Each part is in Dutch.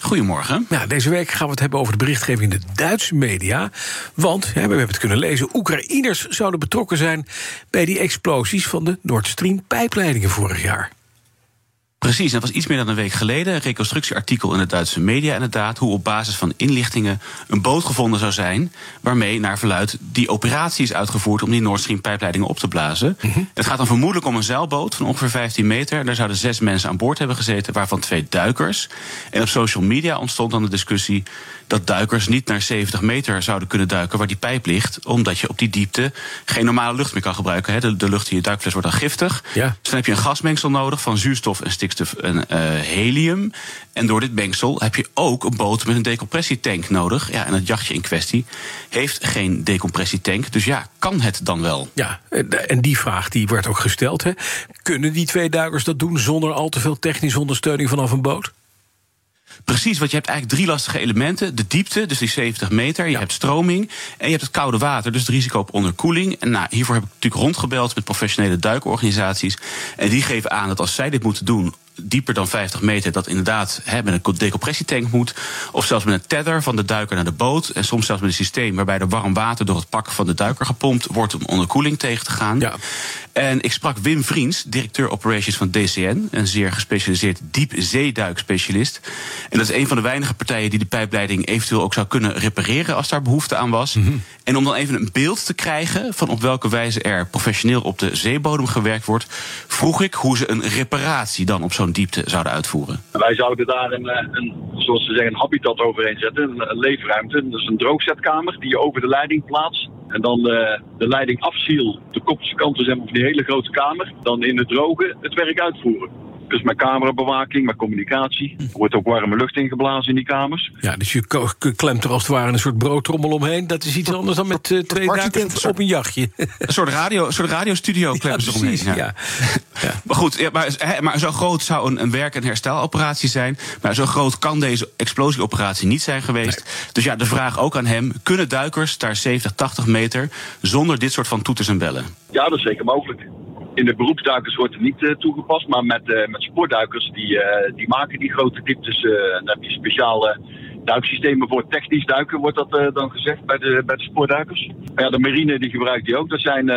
Goedemorgen. Deze week gaan we het hebben over de berichtgeving in de Duitse media. Want, we hebben het kunnen lezen, Oekraïners zouden betrokken zijn... bij die explosies van de Nord Stream pijpleidingen vorig jaar. Precies, dat was iets meer dan een week geleden. Een reconstructieartikel in de Duitse media, inderdaad. Hoe op basis van inlichtingen een boot gevonden zou zijn. waarmee naar verluid die operatie is uitgevoerd. om die Nord Stream pijpleidingen op te blazen. Mhm. Het gaat dan vermoedelijk om een zeilboot van ongeveer 15 meter. Daar zouden zes mensen aan boord hebben gezeten, waarvan twee duikers. En op social media ontstond dan de discussie dat duikers niet naar 70 meter zouden kunnen duiken waar die pijp ligt, omdat je op die diepte geen normale lucht meer kan gebruiken. De, de lucht in je duikfles wordt dan giftig. Ja. Dus dan heb je een gasmengsel nodig van zuurstof en stikstof en uh, helium. En door dit mengsel heb je ook een boot met een decompressietank nodig. Ja, en het jachtje in kwestie heeft geen decompressietank. Dus ja, kan het dan wel? Ja, en die vraag die werd ook gesteld. Hè. Kunnen die twee duikers dat doen zonder al te veel technische ondersteuning vanaf een boot? Precies, want je hebt eigenlijk drie lastige elementen. De diepte, dus die 70 meter. Je hebt stroming. En je hebt het koude water, dus het risico op onderkoeling. En nou, hiervoor heb ik natuurlijk rondgebeld met professionele duikorganisaties. En die geven aan dat als zij dit moeten doen dieper dan 50 meter, dat inderdaad hè, met een decompressietank moet. Of zelfs met een tether van de duiker naar de boot. En soms zelfs met een systeem waarbij er warm water door het pak van de duiker gepompt wordt om onderkoeling tegen te gaan. Ja. En ik sprak Wim Vriends, directeur operations van DCN, een zeer gespecialiseerd diepzeeduikspecialist. En dat is een van de weinige partijen die de pijpleiding eventueel ook zou kunnen repareren als daar behoefte aan was. Mhm. En om dan even een beeld te krijgen van op welke wijze er professioneel op de zeebodem gewerkt wordt, vroeg ik hoe ze een reparatie dan op zo'n diepte zouden uitvoeren. Wij zouden daar een, eh, een zoals ze zeggen, een habitat overheen zetten, een, leefruimte. Dat is een droogzetkamer die je over de leiding plaatst. En dan de, eh, de leiding afziel, de kopse kanten zijn van die hele grote kamer. Dan in het droge het werk uitvoeren. Dus met camerabewaking, met communicatie. Er wordt ook warme lucht ingeblazen in die kamers. Ja, dus je klemt er als het ware een soort broodtrommel omheen. Dat is iets anders dan met uh, twee duikers op een jachtje. Een soort, radio, een soort radiostudio klemmen ze omheen. Ja. Ja. ja. Maar goed, ja, maar, maar, zo groot zou een, een werk- en hersteloperatie zijn. Maar zo groot kan deze explosieoperatie niet zijn geweest. Dus ja, de vraag ook aan hem. Kunnen duikers daar 70, 80 meter zonder dit soort van toeters en bellen? Ja, dat is zeker mogelijk. In de beroepsduikers wordt het niet uh, toegepast, maar met, uh, met sportduikers die, uh, die maken die grote dieptes. je speciale duiksystemen voor technisch duiken, wordt dat dan gezegd bij de, bij de sportduikers. Ja, de marine die gebruikt die ook. Dat zijn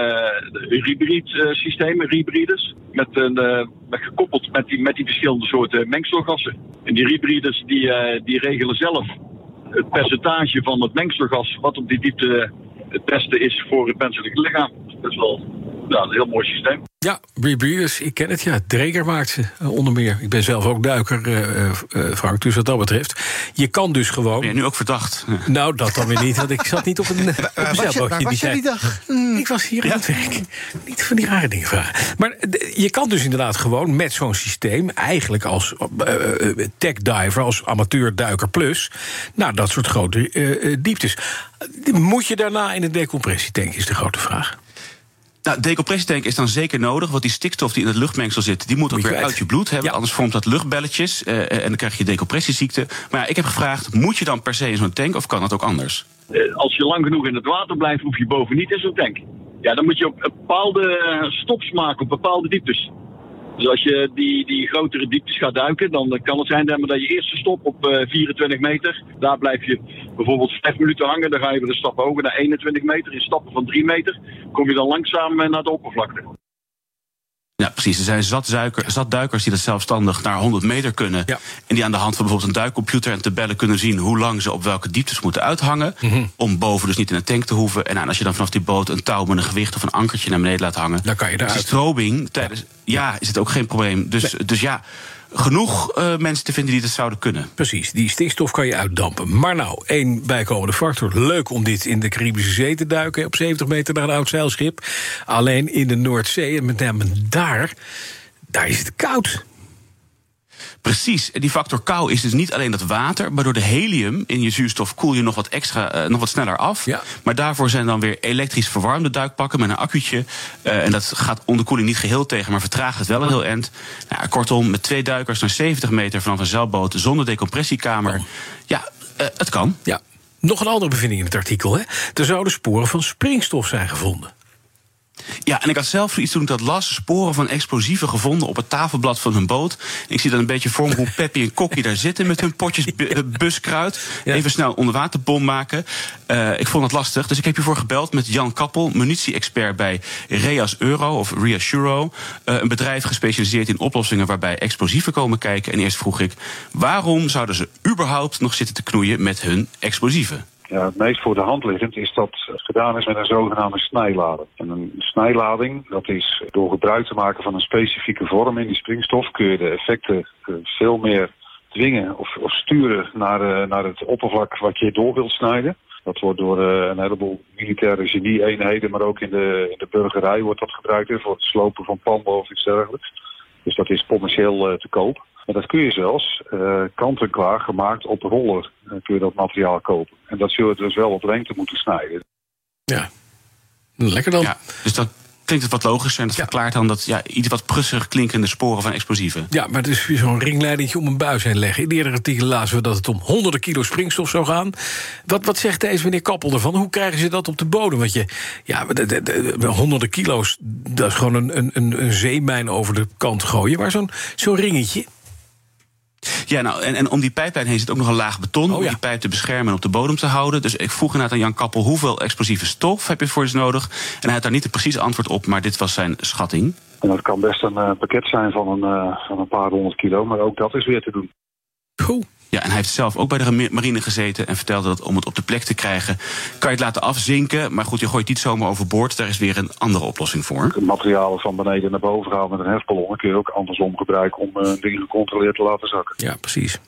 hybrid systemen, met, een, gekoppeld met die, met die verschillende soorten mengselgassen. En die hybrides die, die regelen zelf het percentage van het mengselgas wat op die diepte het beste is voor het menselijke lichaam. Dat is wel ja, een heel mooi systeem. Ja, Rebreathers, ik ken het. Ja, Dreger maakt ze uh, onder meer. Ik ben zelf ook duiker, uh, uh, Frank, dus wat dat betreft. Je kan dus gewoon... Ben je nu ook verdacht? Nou, dat dan weer niet, want ik zat niet op een, zeilbootje. Was je die dag? Mm. Ik was hier ja. aan het werk. Niet van die rare dingen vragen. Maar je kan dus inderdaad gewoon met zo'n systeem... eigenlijk als tech diver, als amateurduiker plus... naar dat soort grote dieptes. Moet je daarna in een decompressietank, is de grote vraag. Nou, decompressietank is dan zeker nodig, want die stikstof die in het luchtmengsel zit, die moet ook weer uit je bloed hebben. Anders vormt dat luchtbelletjes uh, en dan krijg je decompressieziekte. Maar ja, ik heb gevraagd, moet je dan per se in zo'n tank of kan dat ook anders? Uh, als je lang genoeg in het water blijft, hoef je boven niet in zo'n tank. Ja, dan moet je op bepaalde stops maken, op bepaalde dieptes. Dus als je die, die grotere dieptes gaat duiken, dan kan het zijn dat je eerste stop op 24 meter, daar blijf je bijvoorbeeld 5 minuten hangen. Dan ga je weer een stap hoger naar 21 meter. In stappen van 3 meter kom je dan langzaam naar de oppervlakte. Ja, precies. Er zijn zat, zat duikers die dat zelfstandig naar 100 meter kunnen. En die aan de hand van bijvoorbeeld een duikcomputer en tabellen kunnen zien hoe lang ze op welke dieptes moeten uithangen. Mhm. Om boven dus niet in een tank te hoeven. En als je dan vanaf die boot een touw met een gewicht of een ankertje naar beneden laat hangen. Dan kan je daar. strobing tijdens. Ja. is het ook geen probleem. Dus, dus ja genoeg uh, mensen te vinden die dat zouden kunnen. Precies, die stikstof kan je uitdampen. Maar nou, één bijkomende factor. Leuk om dit in de Caribische Zee te duiken... op 70 meter naar een oud zeilschip. Alleen in de Noordzee, en met name daar... daar is het koud. Precies. Die factor kou is dus niet alleen dat water, maar door de helium in je zuurstof koel je nog wat extra, uh, nog wat sneller af. Ja. Maar daarvoor zijn dan weer elektrisch verwarmde duikpakken met een accuutje. Uh, en dat gaat onderkoeling niet geheel tegen, maar vertraagt het wel een heel eind. Nou, kortom, met twee duikers naar 70 meter vanaf een zeilboot zonder decompressiekamer. Oh. Ja, uh, het kan. Ja. Nog een andere bevinding in het artikel. Hè? Er zouden sporen van springstof zijn gevonden. Ja, en ik had zelf iets toen ik dat las, sporen van explosieven gevonden op het tafelblad van hun boot. Ik zie dan een beetje voor me hoe Peppy en Kokkie daar zitten met hun potjes buskruid. Even snel onderwaterbom maken. Uh, ik vond het lastig, dus ik heb hiervoor gebeld met Jan Kappel, munitie-expert bij Reas Euro of Reassuro. Uh, een bedrijf gespecialiseerd in oplossingen waarbij explosieven komen kijken. En eerst vroeg ik, waarom zouden ze überhaupt nog zitten te knoeien met hun explosieven? Ja, het meest voor de hand liggend is dat het gedaan is met een zogenaamde snijlading. En een snijlading, dat is door gebruik te maken van een specifieke vorm in die springstof, kun je de effecten veel meer dwingen of, of sturen naar, naar het oppervlak wat je door wilt snijden. Dat wordt door uh, een heleboel militaire genie-eenheden, maar ook in de, in de burgerij wordt dat gebruikt voor het slopen van panden of iets dergelijks. Dus dat is commercieel te koop. Maar dat kun je zelfs uh, kant-en-klaar gemaakt op roller uh, kun je dat materiaal kopen. En dat zul je dus wel op lengte moeten snijden. Ja, lekker dan. Ja, dus dat klinkt het wat logischer en dat ja. verklaart dan dat ja, iets wat prusserig klinkende sporen van explosieven. Ja, maar het is weer zo'n ringleidingje om een buis heen leggen. In de eerdere artikel lazen we dat het om honderden kilo springstof zou gaan. Wat, wat zegt deze meneer Kappel ervan? Hoe krijgen ze dat op de bodem? Want je, ja, de, de, de, honderden kilo's, dat is gewoon een, een, een zeemijn over de kant gooien. Maar zo'n zo'n ringetje, ja, nou, en, en om die pijplijn heen zit ook nog een laag beton... Oh, om ja. die pijp te beschermen en op de bodem te houden. Dus ik vroeg inderdaad aan Jan Kappel... hoeveel explosieve stof heb je voor je nodig? En hij had daar niet het precieze antwoord op, maar dit was zijn schatting. En dat kan best een uh, pakket zijn van een, uh, van een paar honderd kilo... maar ook dat is weer te doen. Goed. Ja, en hij heeft zelf ook bij de marine gezeten en vertelde dat om het op de plek te krijgen, kan je het laten afzinken. Maar goed, je gooit het niet zomaar overboord. Daar is weer een andere oplossing voor. Materialen van beneden naar boven gaan met een hefballon kun je ook andersom gebruiken om uh, dingen gecontroleerd te laten zakken. Ja, precies.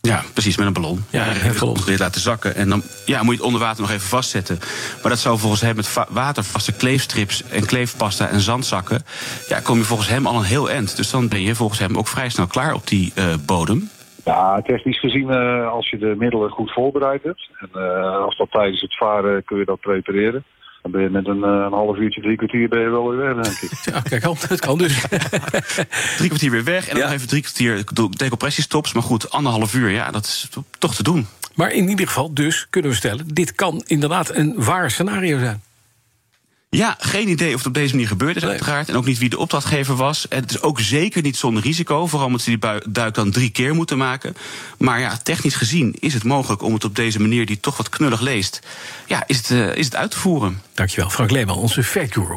Ja, precies, met een ballon. Ja, gecontroleerd laten zakken. En dan ja, moet je het onder water nog even vastzetten. Maar dat zou volgens hem met watervaste kleefstrips en kleefpasta en zandzakken. Ja, kom je volgens hem al een heel eind. Dus dan ben je volgens hem ook vrij snel klaar op die uh, bodem. Ja, technisch gezien, uh, als je de middelen goed voorbereid hebt. En uh, als dat tijdens het varen kun je dat prepareren. Dan ben je met een, uh, een half uurtje, drie kwartier ben je wel weer weg, denk ik. Ja, kijk, het kan dus. drie kwartier weer weg en dan ja. even drie kwartier decompressiestops. Maar goed, anderhalf uur, ja, dat is toch te doen. Maar in ieder geval, dus kunnen we stellen, dit kan inderdaad een waar scenario zijn. Ja, geen idee of het op deze manier gebeurd is, nee. uiteraard. En ook niet wie de opdrachtgever was. En het is ook zeker niet zonder risico. Vooral omdat ze die duik dan drie keer moeten maken. Maar ja, technisch gezien is het mogelijk om het op deze manier, die toch wat knullig leest, ja, is het, uh, is het uit te voeren. Dankjewel, Frank Leeman, onze fact guru.